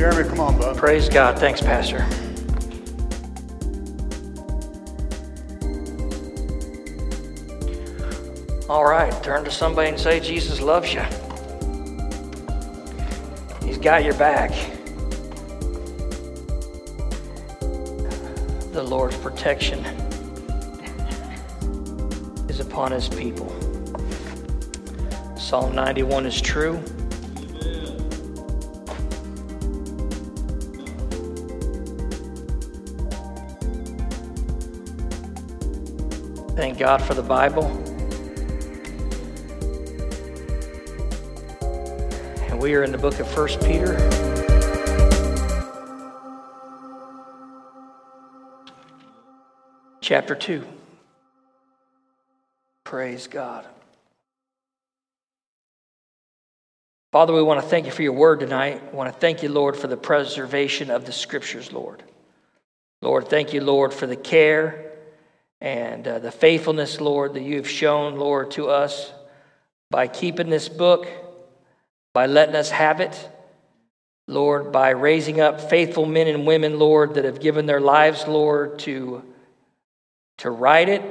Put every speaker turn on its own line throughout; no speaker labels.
Jeremy, come on, bud.
Praise God. Thanks, Pastor. All right, turn to somebody and say, Jesus loves you. He's got your back. The Lord's protection is upon his people. Psalm 91 is true. God for the Bible. And we are in the book of 1 Peter. Chapter 2. Praise God. Father, we want to thank you for your word tonight. We want to thank you, Lord, for the preservation of the scriptures, Lord. Lord, thank you, Lord, for the care and uh, the faithfulness, Lord, that you have shown, Lord, to us by keeping this book, by letting us have it, Lord, by raising up faithful men and women, Lord, that have given their lives, Lord, to, to write it,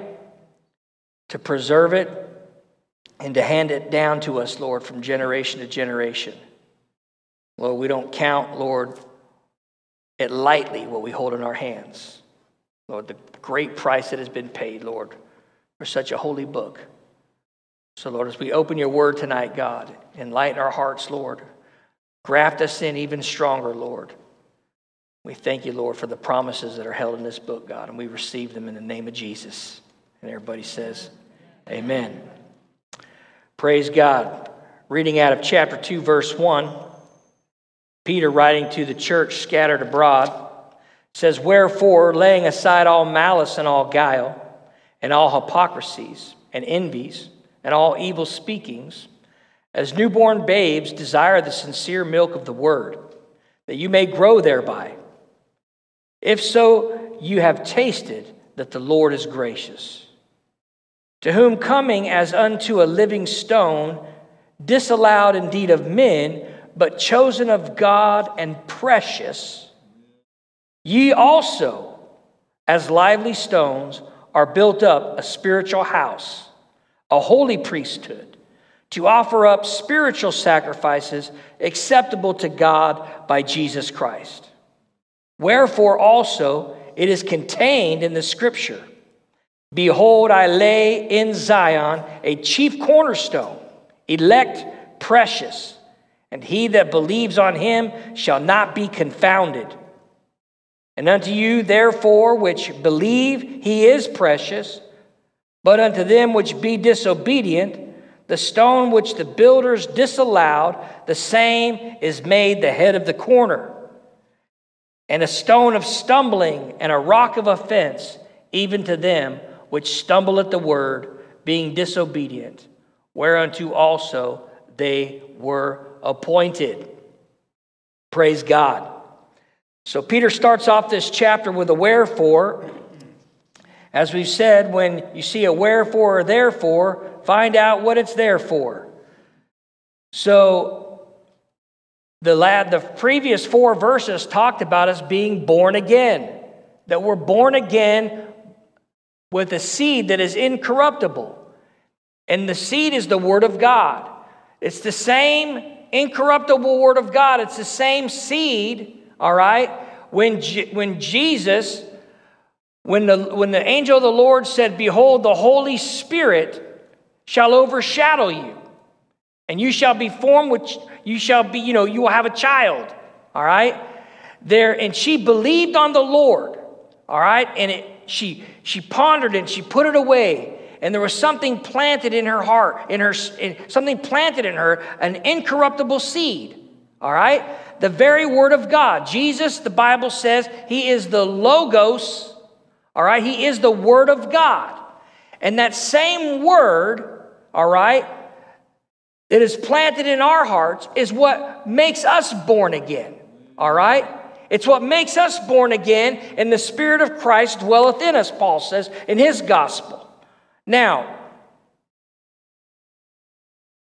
to preserve it, and to hand it down to us, Lord, from generation to generation. Lord, we don't count, Lord, it lightly what we hold in our hands. Lord, the great price that has been paid, Lord, for such a holy book. So, Lord, as we open your word tonight, God, enlighten our hearts, Lord. Graft us in even stronger, Lord. We thank you, Lord, for the promises that are held in this book, God, and we receive them in the name of Jesus. And everybody says, Amen. Praise God. Reading out of chapter 2, verse 1, Peter writing to the church scattered abroad says, Wherefore, laying aside all malice and all guile, and all hypocrisies, and envies, and all evil speakings, as newborn babes desire the sincere milk of the word, that you may grow thereby. If so, you have tasted that the Lord is gracious. To whom coming as unto a living stone, disallowed indeed of men, but chosen of God and precious, Ye also, as lively stones, are built up a spiritual house, a holy priesthood, to offer up spiritual sacrifices acceptable to God by Jesus Christ. Wherefore also it is contained in the scripture Behold, I lay in Zion a chief cornerstone, elect, precious, and he that believes on him shall not be confounded. And unto you, therefore, which believe he is precious, but unto them which be disobedient, the stone which the builders disallowed, the same is made the head of the corner, and a stone of stumbling and a rock of offense, even to them which stumble at the word, being disobedient, whereunto also they were appointed. Praise God. So Peter starts off this chapter with a wherefore. As we've said, when you see a wherefore or therefore, find out what it's there for. So the lad, the previous four verses talked about us being born again, that we're born again with a seed that is incorruptible. And the seed is the Word of God. It's the same incorruptible Word of God. It's the same seed all right? When, Je- when Jesus, when the, when the angel of the Lord said, Behold, the Holy Spirit shall overshadow you, and you shall be formed, which you shall be, you know, you will have a child, all right? There, and she believed on the Lord, all right? And it, she, she pondered and she put it away and there was something planted in her heart, in her, in, something planted in her, an incorruptible seed. All right? the very Word of God. Jesus, the Bible says, He is the Logos, all right? He is the Word of God. And that same Word, all right, that is planted in our hearts is what makes us born again, all right? It's what makes us born again, and the Spirit of Christ dwelleth in us, Paul says in his gospel. Now,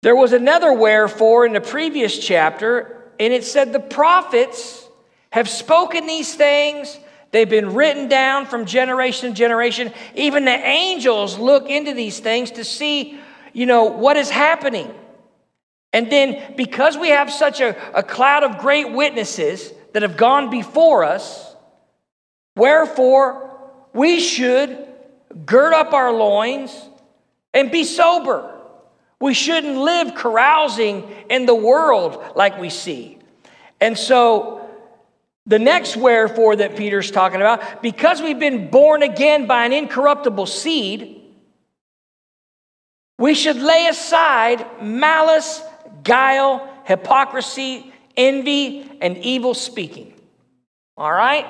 there was another wherefore in the previous chapter and it said the prophets have spoken these things. They've been written down from generation to generation. Even the angels look into these things to see, you know, what is happening. And then, because we have such a, a cloud of great witnesses that have gone before us, wherefore we should gird up our loins and be sober. We shouldn't live carousing in the world like we see. And so, the next wherefore that Peter's talking about, because we've been born again by an incorruptible seed, we should lay aside malice, guile, hypocrisy, envy, and evil speaking. All right?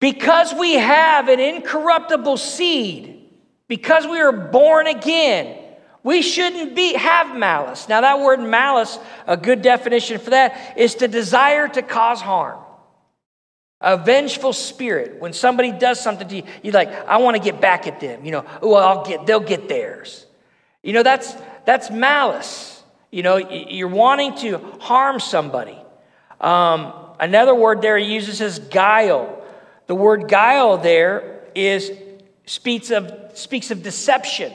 Because we have an incorruptible seed, because we are born again, we shouldn't be, have malice. Now, that word malice, a good definition for that is to desire to cause harm. A vengeful spirit. When somebody does something to you, you're like, I want to get back at them. You know, oh, I'll get, they'll get theirs. You know, that's, that's malice. You know, you're wanting to harm somebody. Um, another word there he uses is guile. The word guile there is speaks of, speaks of deception.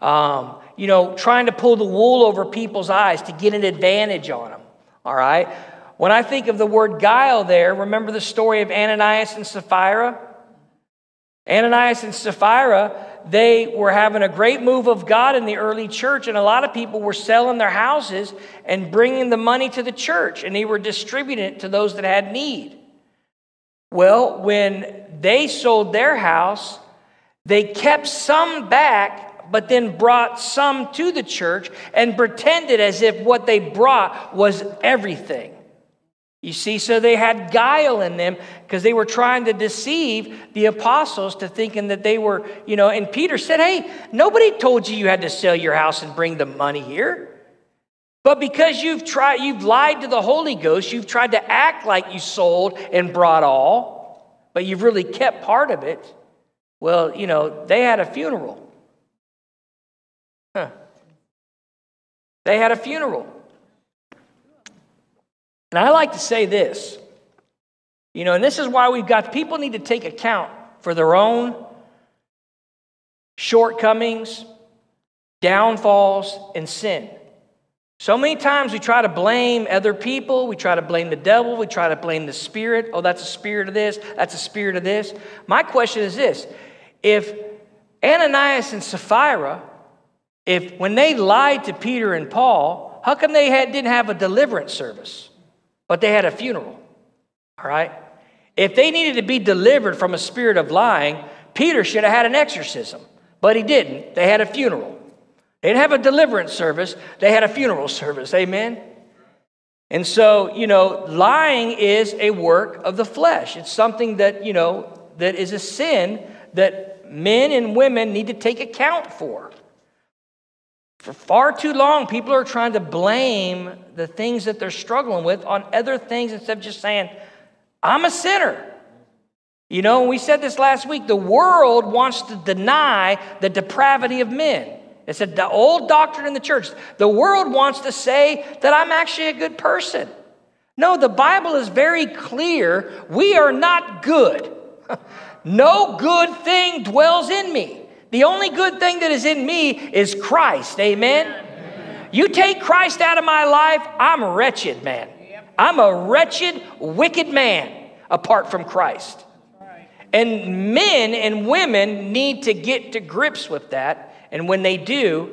Um, you know, trying to pull the wool over people's eyes to get an advantage on them. All right? When I think of the word guile there, remember the story of Ananias and Sapphira? Ananias and Sapphira, they were having a great move of God in the early church, and a lot of people were selling their houses and bringing the money to the church, and they were distributing it to those that had need. Well, when they sold their house, they kept some back but then brought some to the church and pretended as if what they brought was everything. You see, so they had guile in them because they were trying to deceive the apostles to thinking that they were, you know, and Peter said, Hey, nobody told you you had to sell your house and bring the money here. But because you've tried, you've lied to the Holy Ghost, you've tried to act like you sold and brought all, but you've really kept part of it. Well, you know, they had a funeral. Huh. They had a funeral. And I like to say this, you know, and this is why we've got people need to take account for their own shortcomings, downfalls, and sin. So many times we try to blame other people, we try to blame the devil, we try to blame the spirit. Oh, that's a spirit of this, that's a spirit of this. My question is this if Ananias and Sapphira if when they lied to Peter and Paul, how come they had, didn't have a deliverance service, but they had a funeral? All right? If they needed to be delivered from a spirit of lying, Peter should have had an exorcism, but he didn't. They had a funeral. They didn't have a deliverance service, they had a funeral service. Amen? And so, you know, lying is a work of the flesh. It's something that, you know, that is a sin that men and women need to take account for. For far too long, people are trying to blame the things that they're struggling with on other things instead of just saying, I'm a sinner. You know, we said this last week the world wants to deny the depravity of men. It's a, the old doctrine in the church. The world wants to say that I'm actually a good person. No, the Bible is very clear. We are not good. no good thing dwells in me. The only good thing that is in me is Christ. Amen? Amen. You take Christ out of my life, I'm wretched, man. I'm a wretched, wicked man apart from Christ. And men and women need to get to grips with that. And when they do,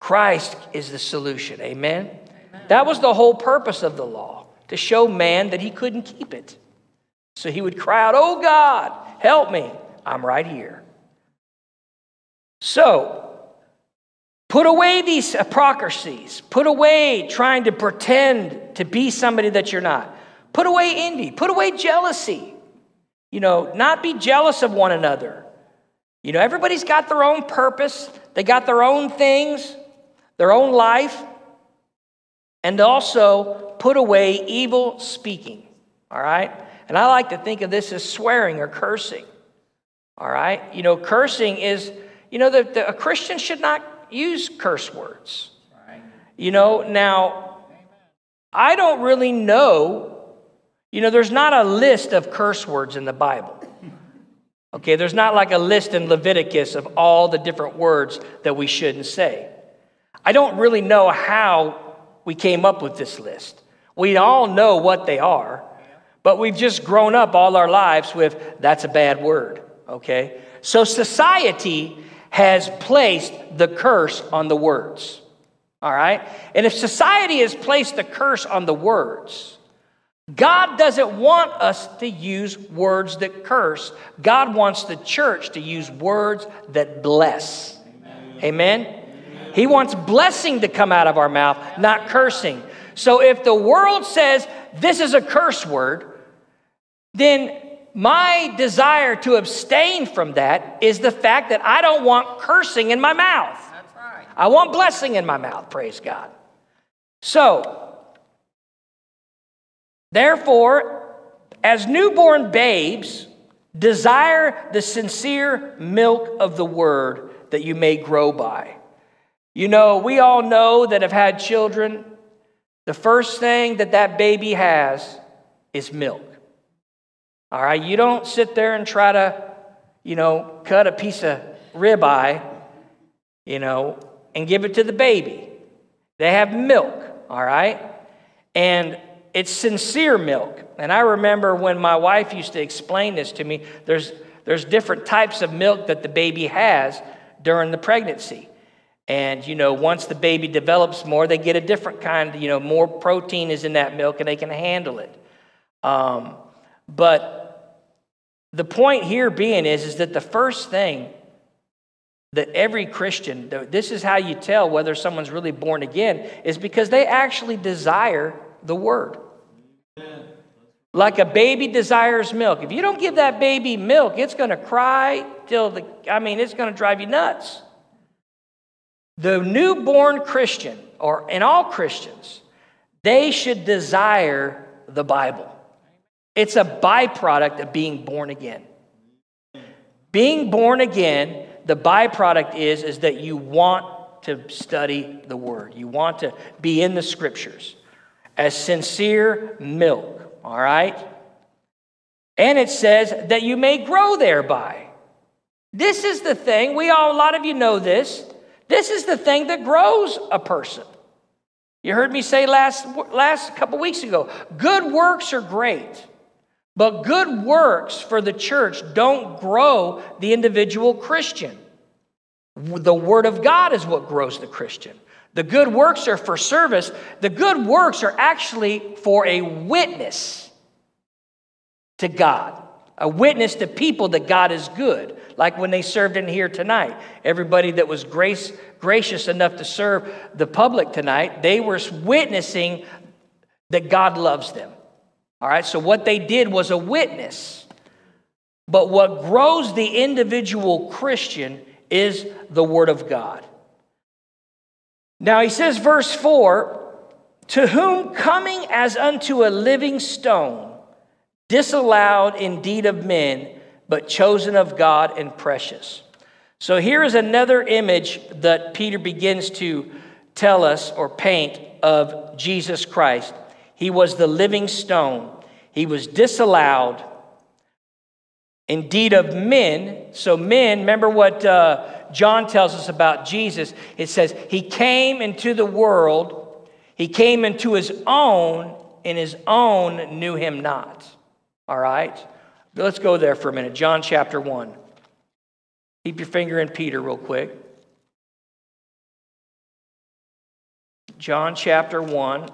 Christ is the solution. Amen? Amen? That was the whole purpose of the law to show man that he couldn't keep it. So he would cry out, Oh God, help me. I'm right here. So, put away these hypocrisies. Put away trying to pretend to be somebody that you're not. Put away envy. Put away jealousy. You know, not be jealous of one another. You know, everybody's got their own purpose, they got their own things, their own life. And also put away evil speaking. All right? And I like to think of this as swearing or cursing. All right? You know, cursing is you know, that a Christian should not use curse words. You know, now, I don't really know. You know, there's not a list of curse words in the Bible. Okay, there's not like a list in Leviticus of all the different words that we shouldn't say. I don't really know how we came up with this list. We all know what they are, but we've just grown up all our lives with that's a bad word, okay? So society has placed the curse on the words, all right? And if society has placed the curse on the words, God doesn't want us to use words that curse. God wants the church to use words that bless. Amen. Amen? He wants blessing to come out of our mouth, not cursing. So if the world says this is a curse word, then my desire to abstain from that is the fact that I don't want cursing in my mouth. That's right. I want blessing in my mouth, praise God. So, Therefore, as newborn babes, desire the sincere milk of the word that you may grow by. You know, we all know that have had children, the first thing that that baby has is milk. All right, you don't sit there and try to, you know, cut a piece of ribeye, you know, and give it to the baby. They have milk, all right? And it's sincere milk. And I remember when my wife used to explain this to me, there's, there's different types of milk that the baby has during the pregnancy. And, you know, once the baby develops more, they get a different kind, you know, more protein is in that milk and they can handle it. Um, but the point here being is, is that the first thing that every Christian, this is how you tell whether someone's really born again, is because they actually desire the word. Like a baby desires milk. If you don't give that baby milk, it's going to cry till the, I mean, it's going to drive you nuts. The newborn Christian, or in all Christians, they should desire the Bible. It's a byproduct of being born again. Being born again, the byproduct is, is that you want to study the Word. You want to be in the Scriptures as sincere milk. All right? And it says that you may grow thereby. This is the thing, we all, a lot of you know this. This is the thing that grows a person. You heard me say last, last couple weeks ago good works are great, but good works for the church don't grow the individual Christian. The Word of God is what grows the Christian. The good works are for service. The good works are actually for a witness to God, a witness to people that God is good. Like when they served in here tonight. Everybody that was grace, gracious enough to serve the public tonight, they were witnessing that God loves them. All right, so what they did was a witness. But what grows the individual Christian is the Word of God. Now he says, verse 4 To whom coming as unto a living stone, disallowed indeed of men, but chosen of God and precious. So here is another image that Peter begins to tell us or paint of Jesus Christ. He was the living stone, he was disallowed indeed of men. So, men, remember what. Uh, John tells us about Jesus, it says, He came into the world, He came into His own, and His own knew Him not. All right? Let's go there for a minute. John chapter 1. Keep your finger in Peter real quick. John chapter 1.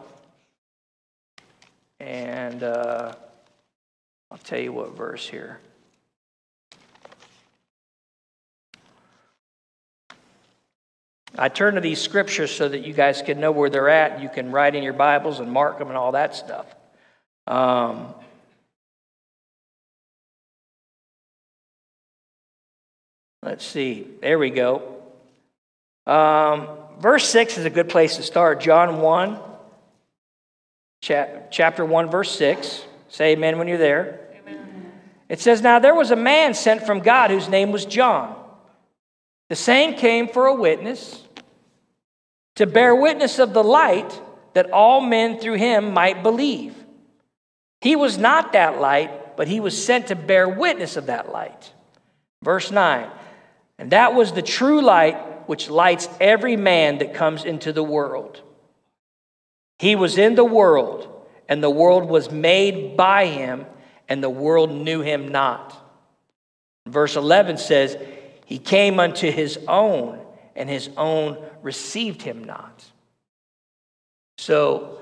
And uh, I'll tell you what verse here. I turn to these scriptures so that you guys can know where they're at. You can write in your Bibles and mark them and all that stuff. Um, let's see. There we go. Um, verse 6 is a good place to start. John 1, chapter 1, verse 6. Say amen when you're there. Amen. It says, Now there was a man sent from God whose name was John. The same came for a witness, to bear witness of the light, that all men through him might believe. He was not that light, but he was sent to bear witness of that light. Verse 9 And that was the true light which lights every man that comes into the world. He was in the world, and the world was made by him, and the world knew him not. Verse 11 says, He came unto his own, and his own received him not. So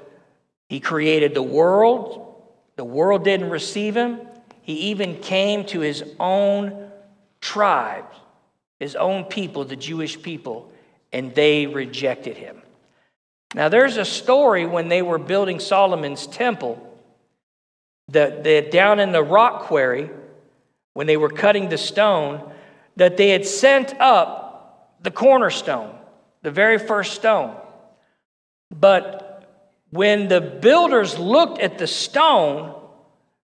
he created the world, the world didn't receive him. He even came to his own tribe, his own people, the Jewish people, and they rejected him. Now, there's a story when they were building Solomon's temple, that, that down in the rock quarry, when they were cutting the stone, that they had sent up the cornerstone, the very first stone. But when the builders looked at the stone,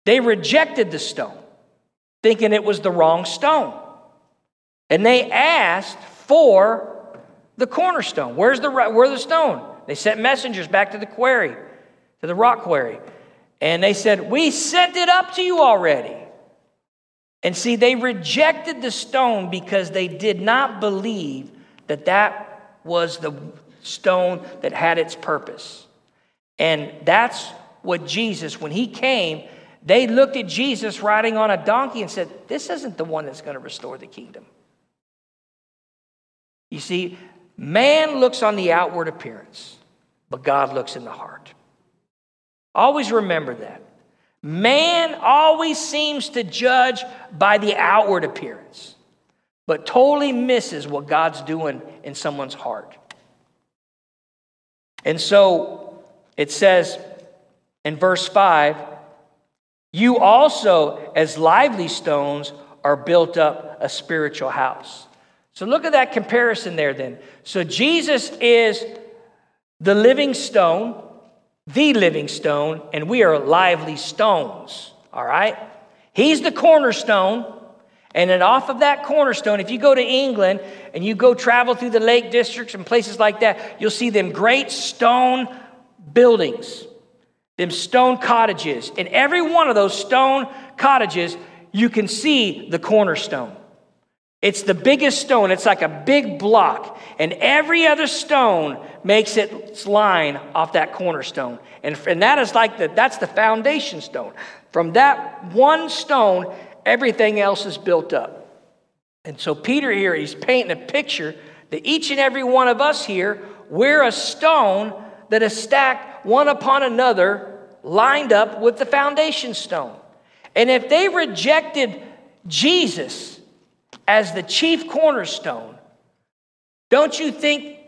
they rejected the stone, thinking it was the wrong stone. And they asked for the cornerstone. Where's the, where's the stone? They sent messengers back to the quarry, to the rock quarry. And they said, We sent it up to you already. And see, they rejected the stone because they did not believe that that was the stone that had its purpose. And that's what Jesus, when he came, they looked at Jesus riding on a donkey and said, This isn't the one that's going to restore the kingdom. You see, man looks on the outward appearance but God looks in the heart. Always remember that. Man always seems to judge by the outward appearance, but totally misses what God's doing in someone's heart. And so it says in verse 5 You also, as lively stones, are built up a spiritual house. So look at that comparison there then. So Jesus is the living stone, the living stone, and we are lively stones, all right? He's the cornerstone. And then off of that cornerstone, if you go to England and you go travel through the Lake Districts and places like that, you'll see them great stone buildings, them stone cottages. In every one of those stone cottages, you can see the cornerstone. It's the biggest stone. It's like a big block. And every other stone makes its line off that cornerstone. And, and that is like the, that's the foundation stone. From that one stone, everything else is built up. And so Peter here, he's painting a picture that each and every one of us here, we're a stone that is stacked one upon another, lined up with the foundation stone. And if they rejected Jesus, as the chief cornerstone, don't you think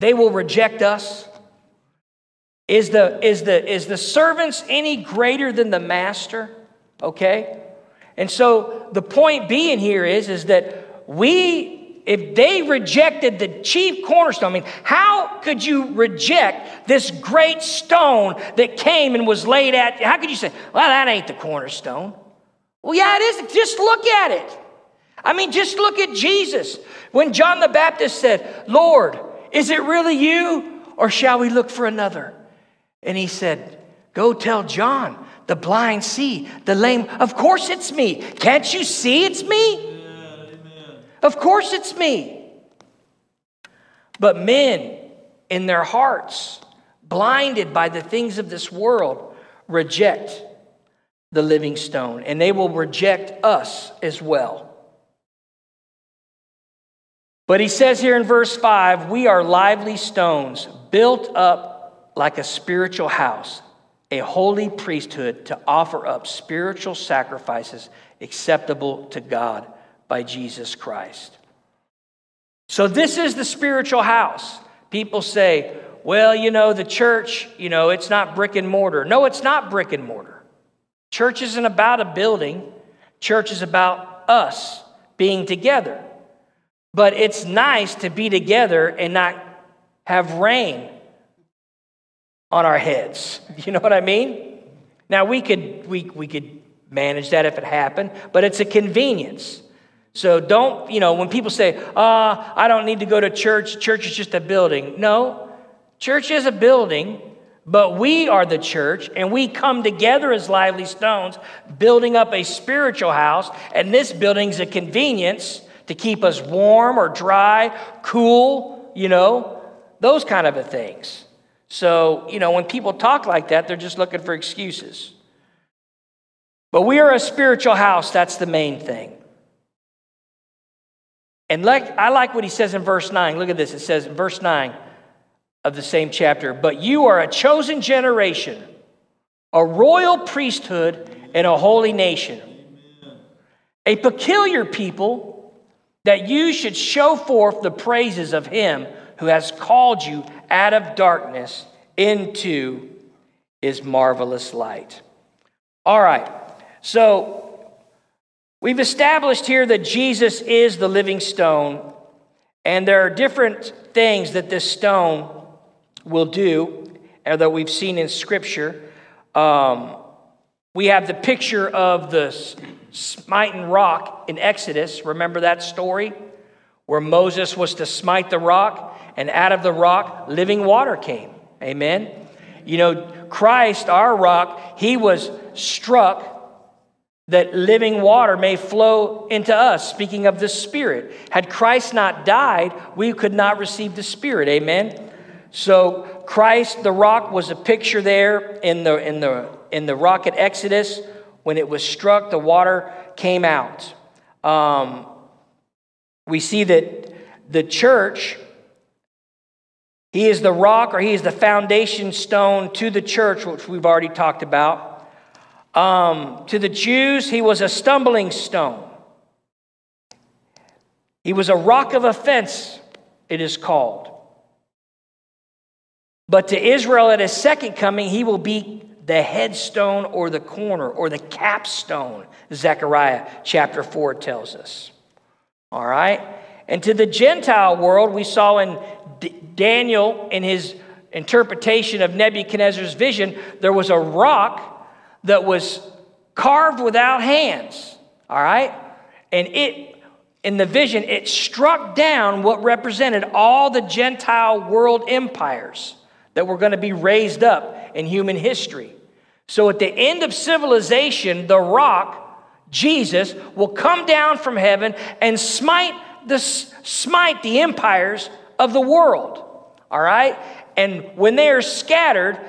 they will reject us? Is the, is the, is the servants any greater than the master? Okay? And so the point being here is, is that we, if they rejected the chief cornerstone, I mean, how could you reject this great stone that came and was laid at? How could you say, well, that ain't the cornerstone? Well, yeah, it is. Just look at it. I mean, just look at Jesus. When John the Baptist said, Lord, is it really you or shall we look for another? And he said, Go tell John, the blind see, the lame, of course it's me. Can't you see it's me? of course it's me. But men in their hearts, blinded by the things of this world, reject the living stone, and they will reject us as well. But he says here in verse 5 we are lively stones built up like a spiritual house, a holy priesthood to offer up spiritual sacrifices acceptable to God by Jesus Christ. So, this is the spiritual house. People say, well, you know, the church, you know, it's not brick and mortar. No, it's not brick and mortar. Church isn't about a building, church is about us being together. But it's nice to be together and not have rain on our heads. You know what I mean? Now we could we, we could manage that if it happened, but it's a convenience. So don't, you know, when people say, uh, I don't need to go to church, church is just a building. No, Church is a building, but we are the church, and we come together as lively stones, building up a spiritual house. And this building's a convenience to keep us warm or dry, cool, you know, those kind of things. So, you know, when people talk like that, they're just looking for excuses. But we are a spiritual house, that's the main thing. And like, I like what he says in verse 9. Look at this. It says in verse 9 of the same chapter, but you are a chosen generation, a royal priesthood, and a holy nation, a peculiar people, that you should show forth the praises of him who has called you out of darkness into his marvelous light. All right, so we've established here that Jesus is the living stone, and there are different things that this stone will do, that we've seen in Scripture. Um, we have the picture of the smiting rock in Exodus. Remember that story? Where Moses was to smite the rock, and out of the rock, living water came. Amen. You know, Christ, our rock, he was struck that living water may flow into us, speaking of the Spirit. Had Christ not died, we could not receive the Spirit. Amen. So Christ, the rock, was a picture there in the, in the, in the rock at Exodus. When it was struck, the water came out. Um, we see that the church, he is the rock or he is the foundation stone to the church, which we've already talked about. Um, to the Jews, he was a stumbling stone. He was a rock of offense, it is called. But to Israel at his second coming, he will be the headstone or the corner or the capstone, Zechariah chapter 4 tells us. All right? And to the Gentile world, we saw in D- Daniel in his interpretation of Nebuchadnezzar's vision, there was a rock that was carved without hands. All right? And it, in the vision, it struck down what represented all the Gentile world empires that were going to be raised up in human history. So at the end of civilization, the rock, Jesus, will come down from heaven and smite the, smite the empires of the world. All right? And when they are scattered,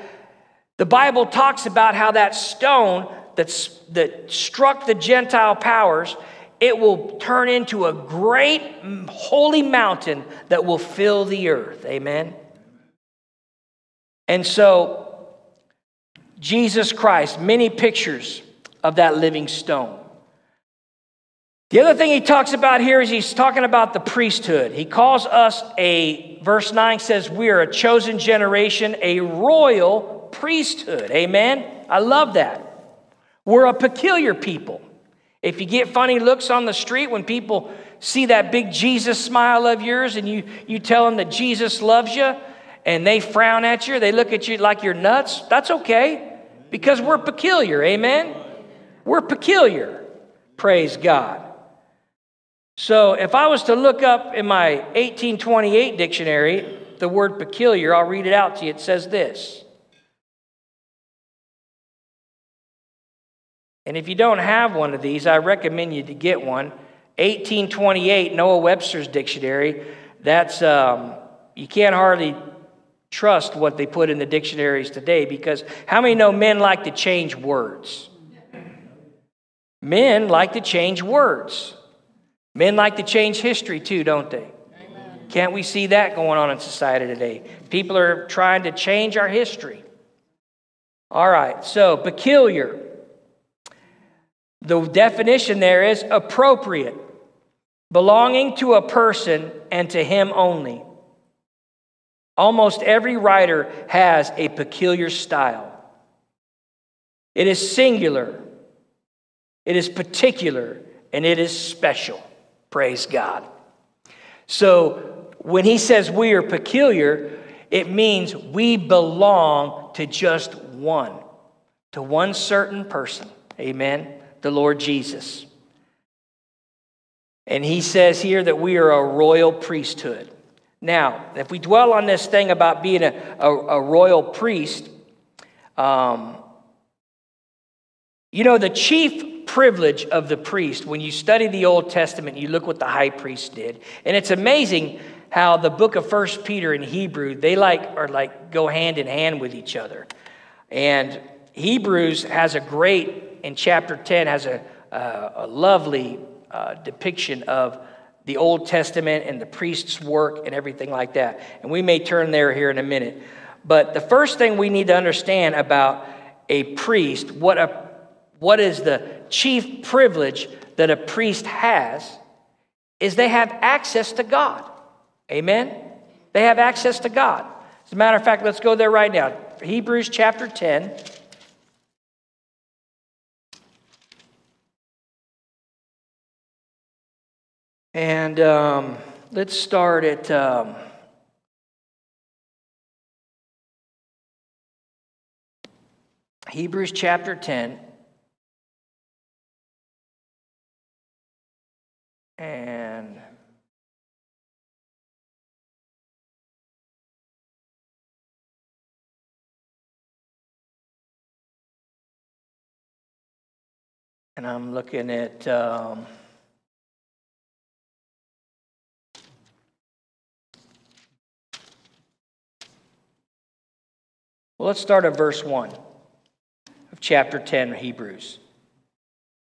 the Bible talks about how that stone that's, that struck the Gentile powers, it will turn into a great holy mountain that will fill the earth. Amen. And so, Jesus Christ, many pictures of that living stone. The other thing he talks about here is he's talking about the priesthood. He calls us a, verse 9 says, we are a chosen generation, a royal priesthood. Amen? I love that. We're a peculiar people. If you get funny looks on the street when people see that big Jesus smile of yours and you, you tell them that Jesus loves you, and they frown at you, they look at you like you're nuts, that's okay because we're peculiar. Amen? We're peculiar. Praise God. So if I was to look up in my 1828 dictionary the word peculiar, I'll read it out to you. It says this. And if you don't have one of these, I recommend you to get one. 1828, Noah Webster's dictionary. That's, um, you can't hardly trust what they put in the dictionaries today because how many know men like to change words? Men like to change words. Men like to change history too, don't they? Amen. Can't we see that going on in society today? People are trying to change our history. All right, so peculiar. The definition there is appropriate, belonging to a person and to him only. Almost every writer has a peculiar style. It is singular, it is particular, and it is special. Praise God. So when he says we are peculiar, it means we belong to just one, to one certain person. Amen. The Lord Jesus. And he says here that we are a royal priesthood. Now, if we dwell on this thing about being a, a, a royal priest, um, you know, the chief privilege of the priest, when you study the Old Testament, you look what the high priest did. And it's amazing how the book of First Peter and Hebrew, they like are like go hand in hand with each other. And Hebrews has a great, in chapter 10, has a, a lovely uh, depiction of the Old Testament and the priest's work and everything like that. And we may turn there here in a minute. But the first thing we need to understand about a priest, what, a, what is the chief privilege that a priest has, is they have access to God. Amen? They have access to God. As a matter of fact, let's go there right now. Hebrews chapter 10. And um, let's start at. Um, Hebrews chapter 10. And and I'm looking at um, Well, let's start at verse 1 of chapter 10 Hebrews.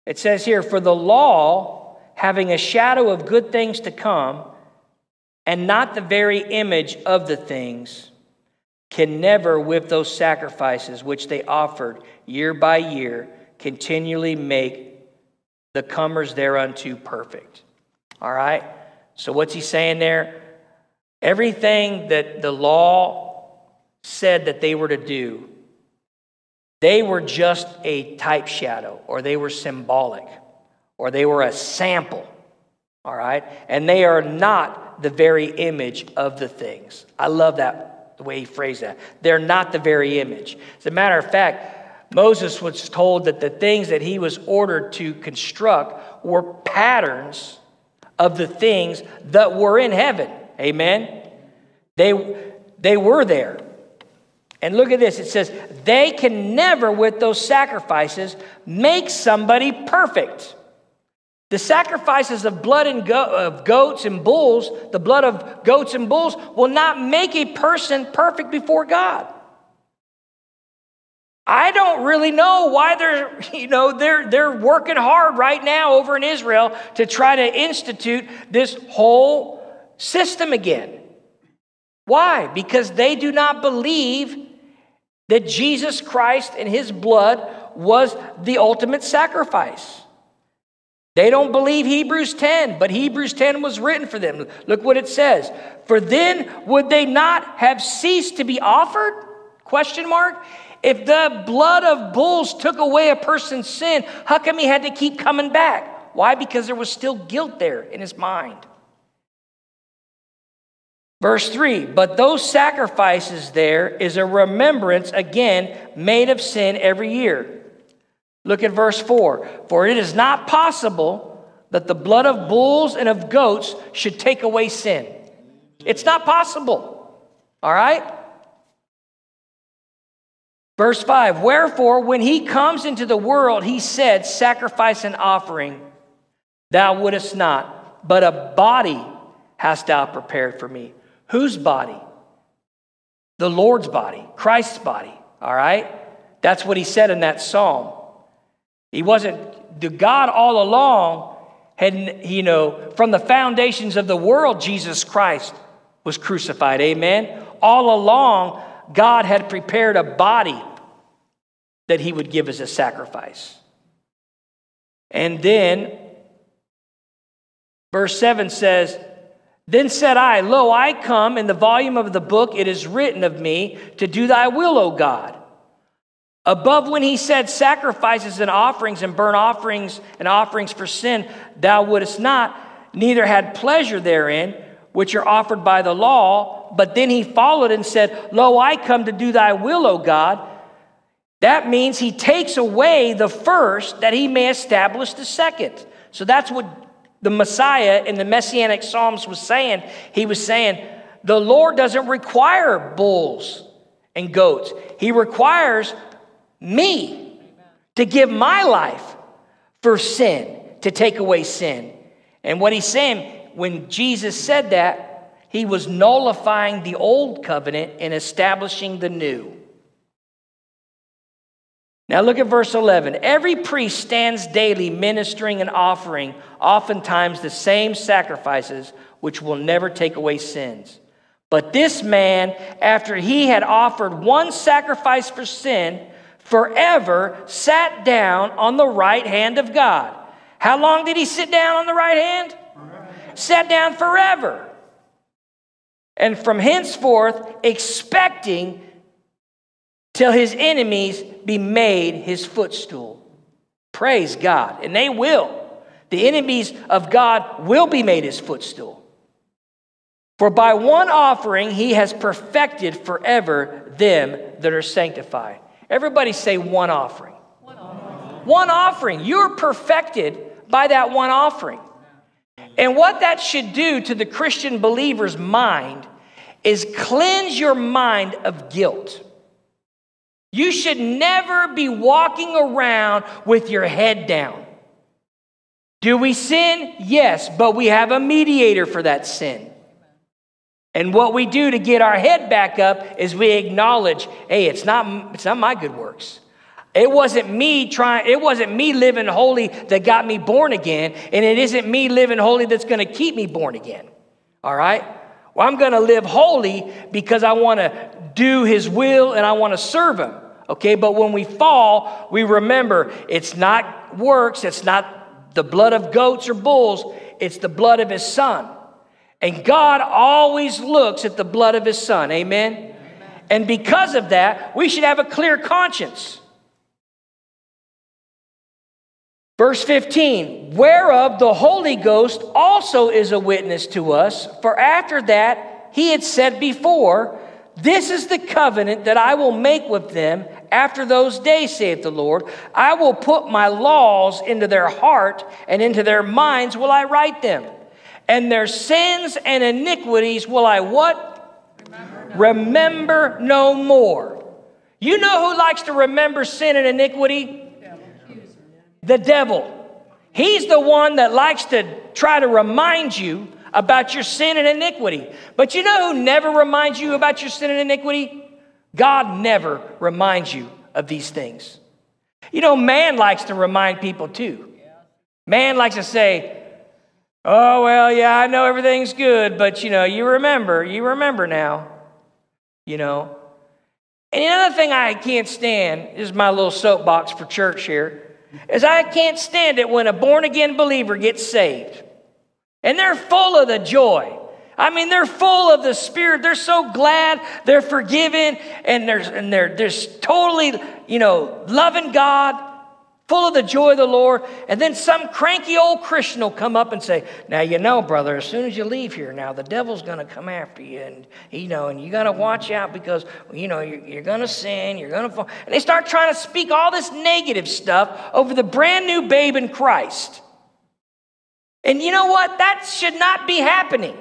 It says here, For the law, having a shadow of good things to come, and not the very image of the things, can never, with those sacrifices which they offered year by year, continually make the comers thereunto perfect. All right? So, what's he saying there? Everything that the law said that they were to do, they were just a type shadow, or they were symbolic, or they were a sample. All right? And they are not the very image of the things. I love that, the way he phrased that. They're not the very image. As a matter of fact, Moses was told that the things that he was ordered to construct were patterns of the things that were in heaven. Amen? They, they were there. And look at this it says, they can never, with those sacrifices, make somebody perfect. The sacrifices of blood and go- of goats and bulls, the blood of goats and bulls, will not make a person perfect before God. I don't really know why they're, you know, they're, they're working hard right now over in Israel to try to institute this whole system again. Why? Because they do not believe that Jesus Christ and his blood was the ultimate sacrifice. They don't believe Hebrews 10, but Hebrews 10 was written for them. Look what it says. For then would they not have ceased to be offered? Question mark. If the blood of bulls took away a person's sin, how come he had to keep coming back? Why? Because there was still guilt there in his mind. Verse 3 But those sacrifices there is a remembrance, again, made of sin every year. Look at verse 4 For it is not possible that the blood of bulls and of goats should take away sin. It's not possible. All right? Verse 5 Wherefore, when he comes into the world, he said, Sacrifice and offering thou wouldest not, but a body hast thou prepared for me. Whose body? The Lord's body, Christ's body, all right? That's what he said in that psalm. He wasn't, the God all along had, you know, from the foundations of the world, Jesus Christ was crucified, amen? All along, God had prepared a body that he would give as a sacrifice. And then, verse 7 says, then said I, Lo, I come, in the volume of the book it is written of me to do thy will, O God. Above when he said, Sacrifices and offerings and burnt offerings and offerings for sin, thou wouldest not, neither had pleasure therein, which are offered by the law. But then he followed and said, Lo, I come to do thy will, O God. That means he takes away the first that he may establish the second. So that's what the Messiah in the Messianic Psalms was saying, he was saying, the Lord doesn't require bulls and goats, He requires me to give my life for sin, to take away sin. And what He's saying, when Jesus said that, He was nullifying the old covenant and establishing the new. Now look at verse 11. Every priest stands daily ministering and offering, oftentimes the same sacrifices, which will never take away sins. But this man, after he had offered one sacrifice for sin, forever sat down on the right hand of God. How long did he sit down on the right hand? Forever. Sat down forever. And from henceforth, expecting till his enemies be made his footstool. Praise God. And they will. The enemies of God will be made his footstool. For by one offering he has perfected forever them that are sanctified. Everybody say one offering. One offering. One offering. You're perfected by that one offering. And what that should do to the Christian believer's mind is cleanse your mind of guilt. You should never be walking around with your head down. Do we sin? Yes, but we have a mediator for that sin. And what we do to get our head back up is we acknowledge, hey, it's not, it's not my good works. It wasn't me trying, it wasn't me living holy that got me born again, and it isn't me living holy that's gonna keep me born again. All right? Well, I'm gonna live holy because I wanna do his will and I wanna serve him. Okay, but when we fall, we remember it's not works, it's not the blood of goats or bulls, it's the blood of his son. And God always looks at the blood of his son. Amen? Amen? And because of that, we should have a clear conscience. Verse 15, whereof the Holy Ghost also is a witness to us, for after that he had said before, This is the covenant that I will make with them after those days, saith the Lord, I will put my laws into their heart, and into their minds will I write them. And their sins and iniquities will I what? Remember, no more. You know who likes to remember sin and iniquity? The devil. He's the one that likes to try to remind you about your sin and iniquity. But you know who never reminds you about your sin and iniquity? God never reminds you of these things. You know, man likes to remind people too. Man likes to say, oh, well, yeah, I know everything's good, but you know, you remember, you remember now, you know. And another thing I can't stand is my little soapbox for church here is I can't stand it when a born again believer gets saved. And they're full of the joy. I mean, they're full of the Spirit. They're so glad they're forgiven. And they're, and they're, they're totally, you know, loving God, full of the joy of the Lord. And then some cranky old Christian will come up and say, Now, you know, brother, as soon as you leave here, now the devil's going to come after you. And, you know, and you got to watch out because, you know, you're, you're going to sin, you're going to fall. And they start trying to speak all this negative stuff over the brand new babe in Christ. And you know what? That should not be happening.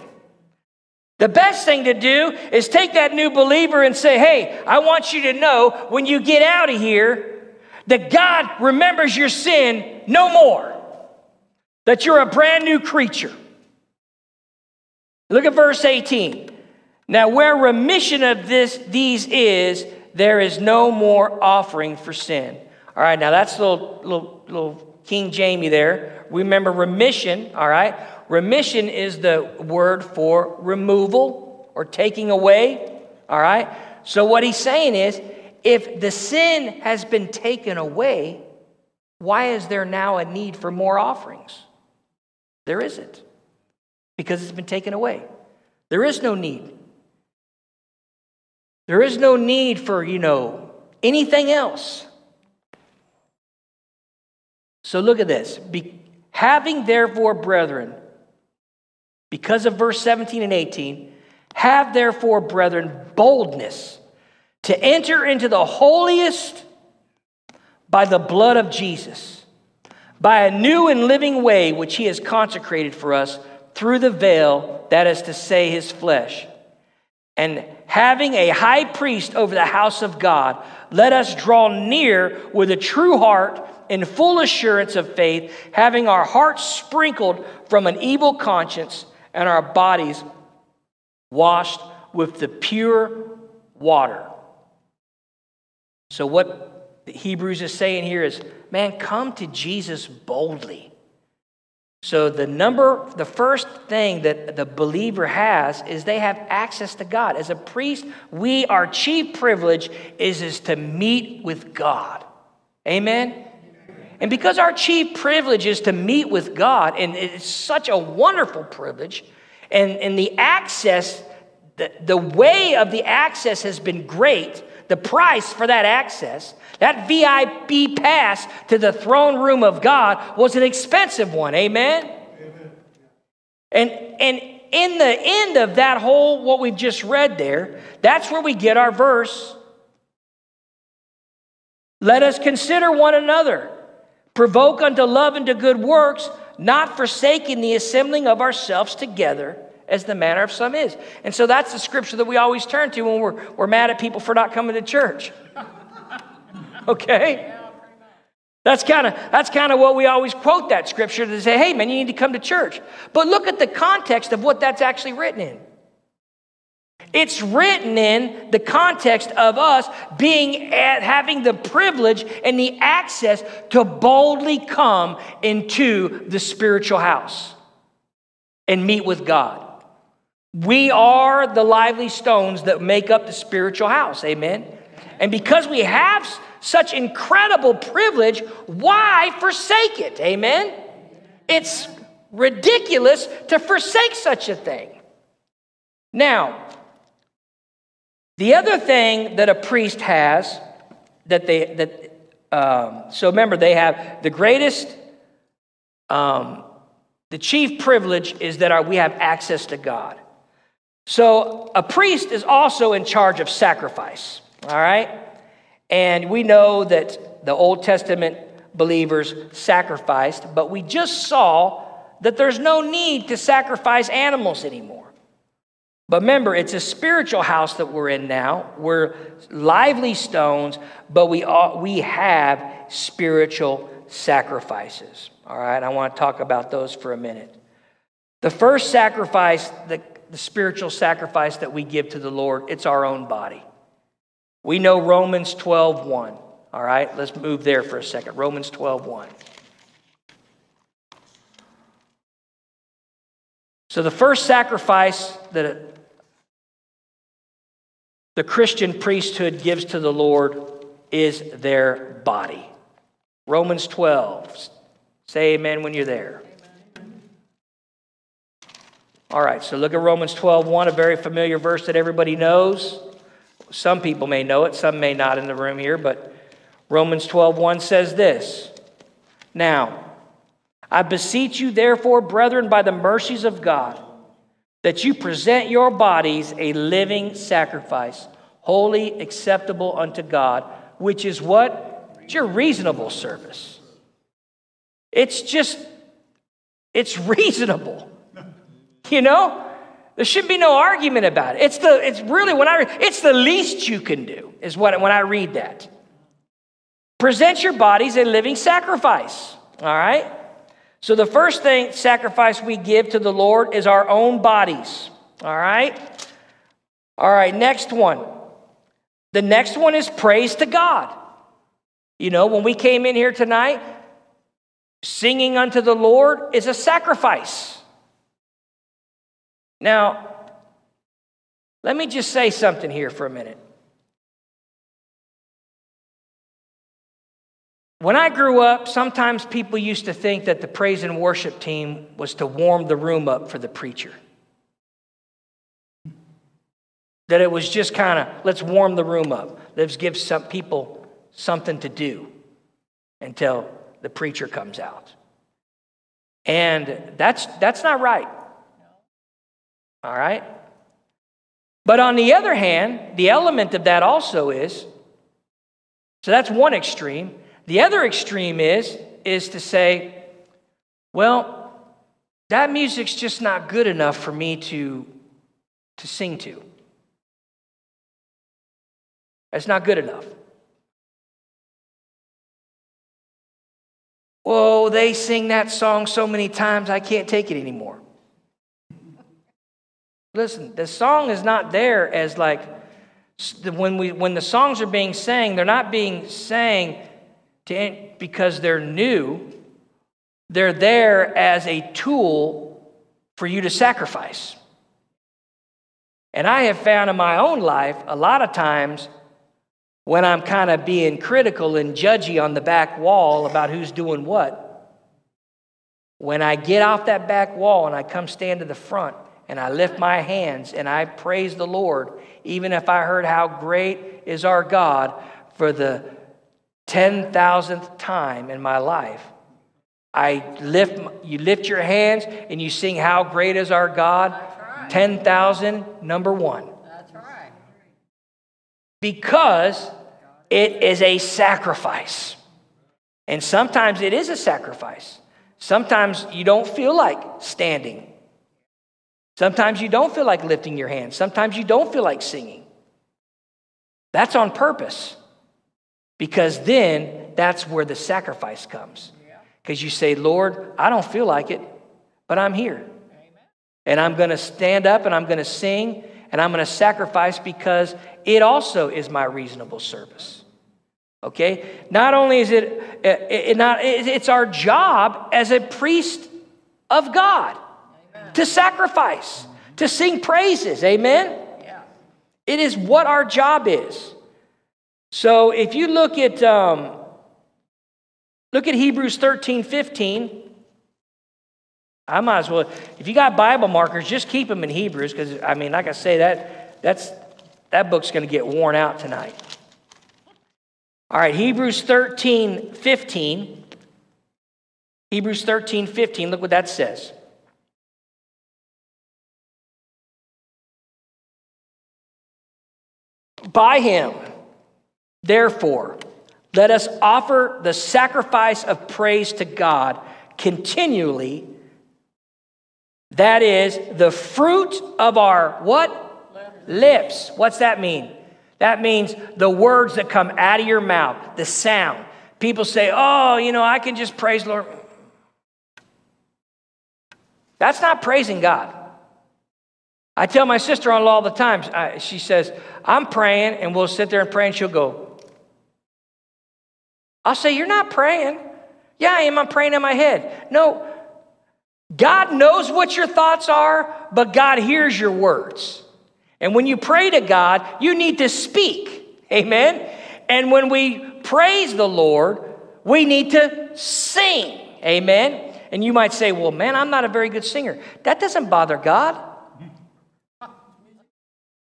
The best thing to do is take that new believer and say, Hey, I want you to know when you get out of here that God remembers your sin no more, that you're a brand new creature. Look at verse 18. Now, where remission of this, these is, there is no more offering for sin. All right, now that's a little, little, little King Jamie there. Remember remission, all right? Remission is the word for removal or taking away. All right? So, what he's saying is if the sin has been taken away, why is there now a need for more offerings? There isn't, because it's been taken away. There is no need. There is no need for, you know, anything else. So look at this. Be, having therefore, brethren, because of verse 17 and 18, have therefore, brethren, boldness to enter into the holiest by the blood of Jesus, by a new and living way which he has consecrated for us through the veil, that is to say, his flesh. And having a high priest over the house of God, let us draw near with a true heart in full assurance of faith, having our hearts sprinkled from an evil conscience and our bodies washed with the pure water. So, what Hebrews is saying here is man, come to Jesus boldly. So, the number, the first thing that the believer has is they have access to God. As a priest, we, our chief privilege is, is to meet with God. Amen? And because our chief privilege is to meet with God, and it's such a wonderful privilege, and, and the access, the, the way of the access has been great, the price for that access, that VIP pass to the throne room of God was an expensive one. Amen? Amen. And, and in the end of that whole, what we've just read there, that's where we get our verse. Let us consider one another, provoke unto love and to good works, not forsaking the assembling of ourselves together as the manner of some is. And so that's the scripture that we always turn to when we're, we're mad at people for not coming to church. okay? That's kind of that's kind of what we always quote that scripture to say, "Hey man, you need to come to church." But look at the context of what that's actually written in. It's written in the context of us being at, having the privilege and the access to boldly come into the spiritual house and meet with God. We are the lively stones that make up the spiritual house. Amen. And because we have such incredible privilege, why forsake it? Amen? It's ridiculous to forsake such a thing. Now, the other thing that a priest has that they that um, so remember they have the greatest um, the chief privilege is that our, we have access to God. So a priest is also in charge of sacrifice. All right. And we know that the Old Testament believers sacrificed, but we just saw that there's no need to sacrifice animals anymore. But remember, it's a spiritual house that we're in now. We're lively stones, but we, are, we have spiritual sacrifices. All right, I want to talk about those for a minute. The first sacrifice, the, the spiritual sacrifice that we give to the Lord, it's our own body. We know Romans 12 1. All right, let's move there for a second. Romans 12 1. So, the first sacrifice that the Christian priesthood gives to the Lord is their body. Romans 12. Say amen when you're there. All right, so look at Romans 12 1, a very familiar verse that everybody knows. Some people may know it, some may not in the room here, but Romans 12:1 says this. Now, I beseech you therefore, brethren, by the mercies of God, that you present your bodies a living sacrifice, holy, acceptable unto God, which is what? It's your reasonable service. It's just, it's reasonable. You know? There should be no argument about it. It's the it's really when I it's the least you can do is what when I read that. Present your bodies a living sacrifice. All right? So the first thing sacrifice we give to the Lord is our own bodies. All right? All right, next one. The next one is praise to God. You know, when we came in here tonight, singing unto the Lord is a sacrifice. Now, let me just say something here for a minute. When I grew up, sometimes people used to think that the praise and worship team was to warm the room up for the preacher. That it was just kind of, let's warm the room up. Let's give some people something to do until the preacher comes out. And that's, that's not right. All right? But on the other hand, the element of that also is so that's one extreme. The other extreme is is to say, well, that music's just not good enough for me to to sing to. That's not good enough. Whoa, they sing that song so many times, I can't take it anymore. Listen, the song is not there as like, when, we, when the songs are being sang, they're not being sang to, because they're new. They're there as a tool for you to sacrifice. And I have found in my own life, a lot of times, when I'm kind of being critical and judgy on the back wall about who's doing what, when I get off that back wall and I come stand to the front and I lift my hands and I praise the Lord, even if I heard how great is our God for the 10,000th time in my life, I lift, you lift your hands and you sing, How Great is Our God. Right. 10,000, number one. That's right. Because it is a sacrifice. And sometimes it is a sacrifice. Sometimes you don't feel like standing. Sometimes you don't feel like lifting your hands. Sometimes you don't feel like singing. That's on purpose. Because then that's where the sacrifice comes. Because you say, Lord, I don't feel like it, but I'm here. And I'm going to stand up and I'm going to sing and I'm going to sacrifice because it also is my reasonable service. Okay? Not only is it, it, it not, it's our job as a priest of God. To sacrifice, to sing praises. Amen? Yeah. It is what our job is. So if you look at, um, look at Hebrews 13, 15. I might as well, if you got Bible markers, just keep them in Hebrews, because I mean, like I say, that that's that book's going to get worn out tonight. All right, Hebrews 13, 15. Hebrews 13, 15, look what that says. By him, therefore, let us offer the sacrifice of praise to God continually. That is the fruit of our what? Lips. What's that mean? That means the words that come out of your mouth, the sound. People say, oh, you know, I can just praise Lord. That's not praising God. I tell my sister in law all the time, I, she says, I'm praying, and we'll sit there and pray, and she'll go, I'll say, You're not praying. Yeah, I am. I'm praying in my head. No, God knows what your thoughts are, but God hears your words. And when you pray to God, you need to speak. Amen. And when we praise the Lord, we need to sing. Amen. And you might say, well, man, I'm not a very good singer. That doesn't bother God.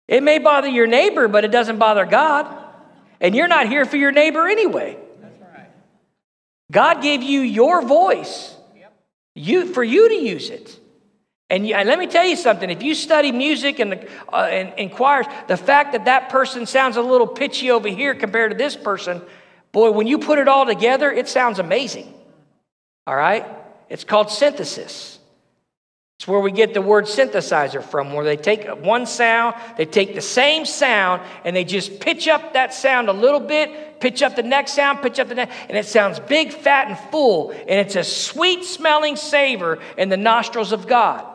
It may bother your neighbor, but it doesn't bother God. And you're not here for your neighbor anyway. God gave you your voice you, for you to use it. And, you, and, let me tell you something. If you study music and, the, uh, and, and choirs, the fact that that person sounds a little pitchy over here compared to this person, boy, when you put it all together, it sounds amazing. All right? It's called synthesis. It's where we get the word synthesizer from, where they take one sound, they take the same sound, and they just pitch up that sound a little bit, pitch up the next sound, pitch up the next, and it sounds big, fat, and full, and it's a sweet smelling savor in the nostrils of God.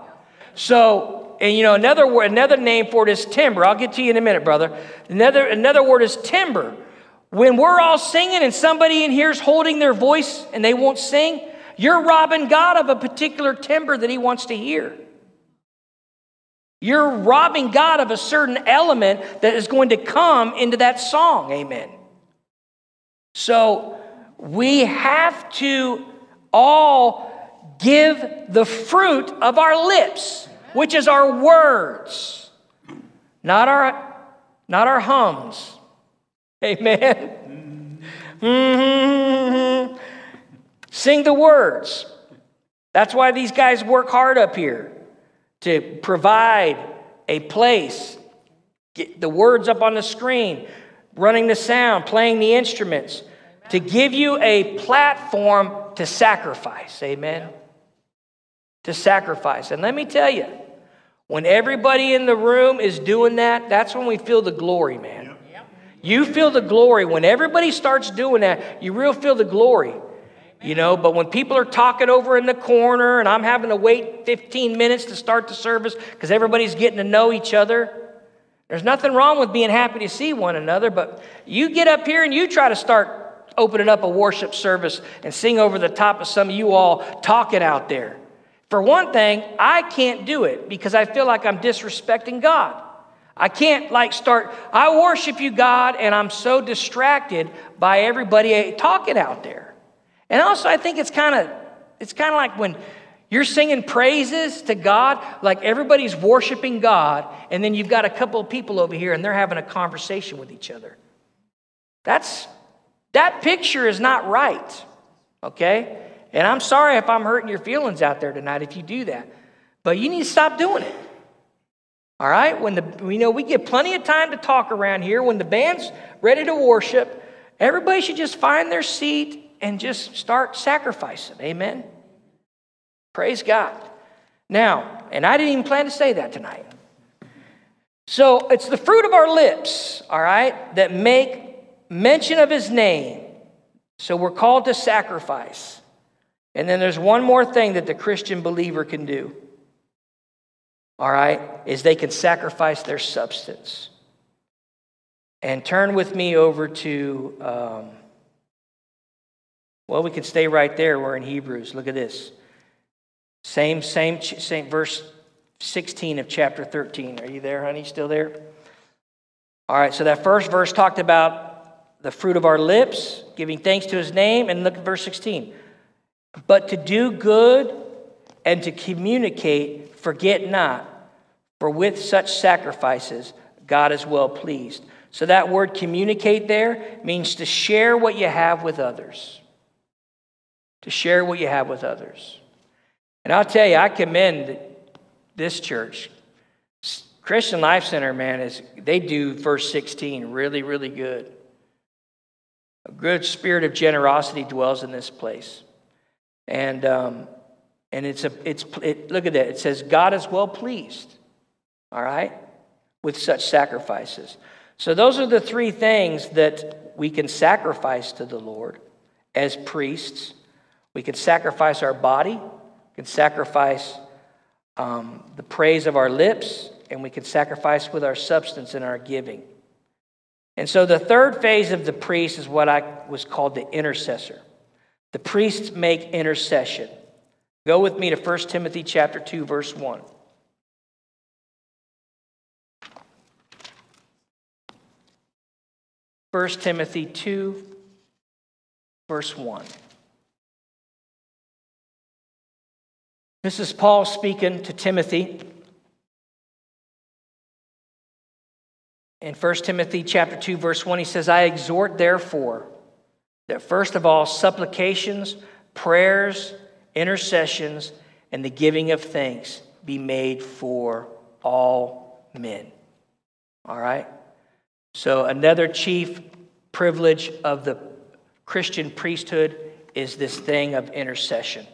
So, and you know, another word, another name for it is timbre. I'll get to you in a minute, brother. Another, another word is timbre. When we're all singing and somebody in here is holding their voice and they won't sing, you're robbing God of a particular timbre that He wants to hear. You're robbing God of a certain element that is going to come into that song. Amen. So we have to all give the fruit of our lips which is our words, not our, not our hums. Amen. Mm-hmm. Sing the words. That's why these guys work hard up here to provide a place, get the words up on the screen, running the sound, playing the instruments, to give you a platform to sacrifice. Amen to sacrifice. And let me tell you, when everybody in the room is doing that, that's when we feel the glory, man. You feel the glory. When everybody starts doing that, you real feel the glory. You know, but when people are talking over in the corner and I'm having to wait 15 minutes to start the service because everybody's getting to know each other, there's nothing wrong with being happy to see one another, but you get up here and you try to start opening up a worship service and sing over the top of some of you all talking out there. For one thing, I can't do it because I feel like I'm disrespecting God. I can't like start, I worship you, God, and I'm so distracted by everybody talking out there. And also, I think it's kind of, it's kind of like when you're singing praises to God, like everybody's worshiping God, and then you've got a couple of people over here and they're having a conversation with each other. That's, that picture is not right, okay? And I'm sorry if I'm hurting your feelings out there tonight if you do that. But you need to stop doing it. All right? When the we know we get plenty of time to talk around here. When the band's ready to worship, everybody should just find their seat and just start sacrificing. Amen. Praise God. Now, and I didn't even plan to say that tonight. So it's the fruit of our lips, all right, that make mention of his name. So we're called to sacrifice. And then there's one more thing that the Christian believer can do. All right, is they can sacrifice their substance. And turn with me over to, um, well, we can stay right there. We're in Hebrews. Look at this. Same, same, same verse 16 of chapter 13. Are you there, honey? Still there? All right, so that first verse talked about the fruit of our lips, giving thanks to his name. And look at verse 16. But to do good and to communicate, forget not, for with such sacrifices, God is well pleased. So that word communicate there means to share what you have with others. To share what you have with others. And I'll tell you, I commend this church. Christian Life Center, man, is they do verse 16 really, really good. A good spirit of generosity dwells in this place. And, um, and it's a, it's, it, look at that. It says, God is well pleased, all right, with such sacrifices. So those are the three things that we can sacrifice to the Lord as priests. We can sacrifice our body, we can sacrifice um, the praise of our lips, and we can sacrifice with our substance and our giving. And so the third phase of the priest is what I was called the intercessor. The priests make intercession. Go with me to 1 Timothy chapter 2 verse 1. First Timothy 2 verse 1. This is Paul speaking to Timothy. In 1 Timothy chapter 2 verse 1 he says I exhort therefore that first of all, supplications, prayers, intercessions, and the giving of thanks be made for all men. All right? So, another chief privilege of the Christian priesthood is this thing of intercession.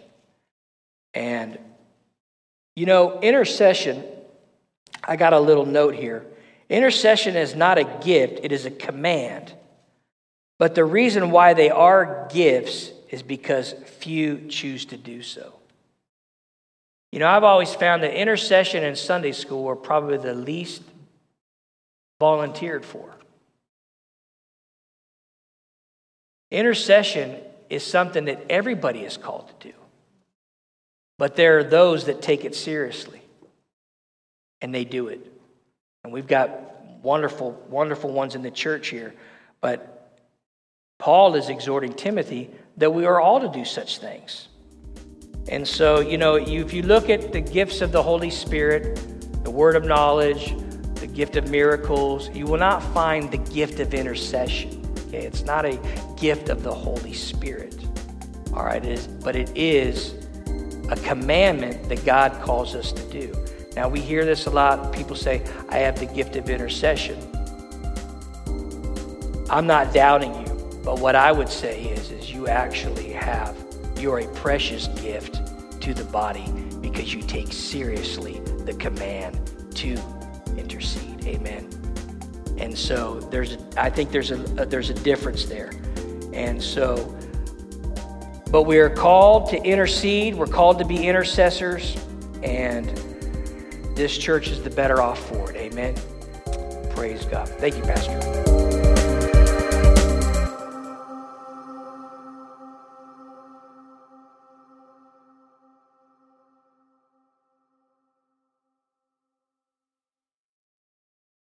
And, you know, intercession, I got a little note here. Intercession is not a gift, it is a command. But the reason why they are gifts is because few choose to do so. You know, I've always found that intercession and Sunday school are probably the least volunteered for. Intercession is something that everybody is called to do. But there are those that take it seriously and they do it. And we've got wonderful, wonderful ones in the church here. But Paul is exhorting Timothy that we are all to do such things. And so, you know, if you look at the gifts of the Holy Spirit, the word of knowledge, the gift of miracles, you will not find the gift of intercession. Okay, it's not a gift of the Holy Spirit. All right, it is, but it is a commandment that God calls us to do. Now, we hear this a lot. People say, I have the gift of intercession. I'm not doubting you. But what I would say is, is you actually have, you're a precious gift to the body because you take seriously the command to intercede. Amen. And so there's, I think there's a, there's a difference there. And so, but we are called to intercede. We're called to be intercessors. And this church is the better off for it. Amen. Praise God. Thank you, Pastor.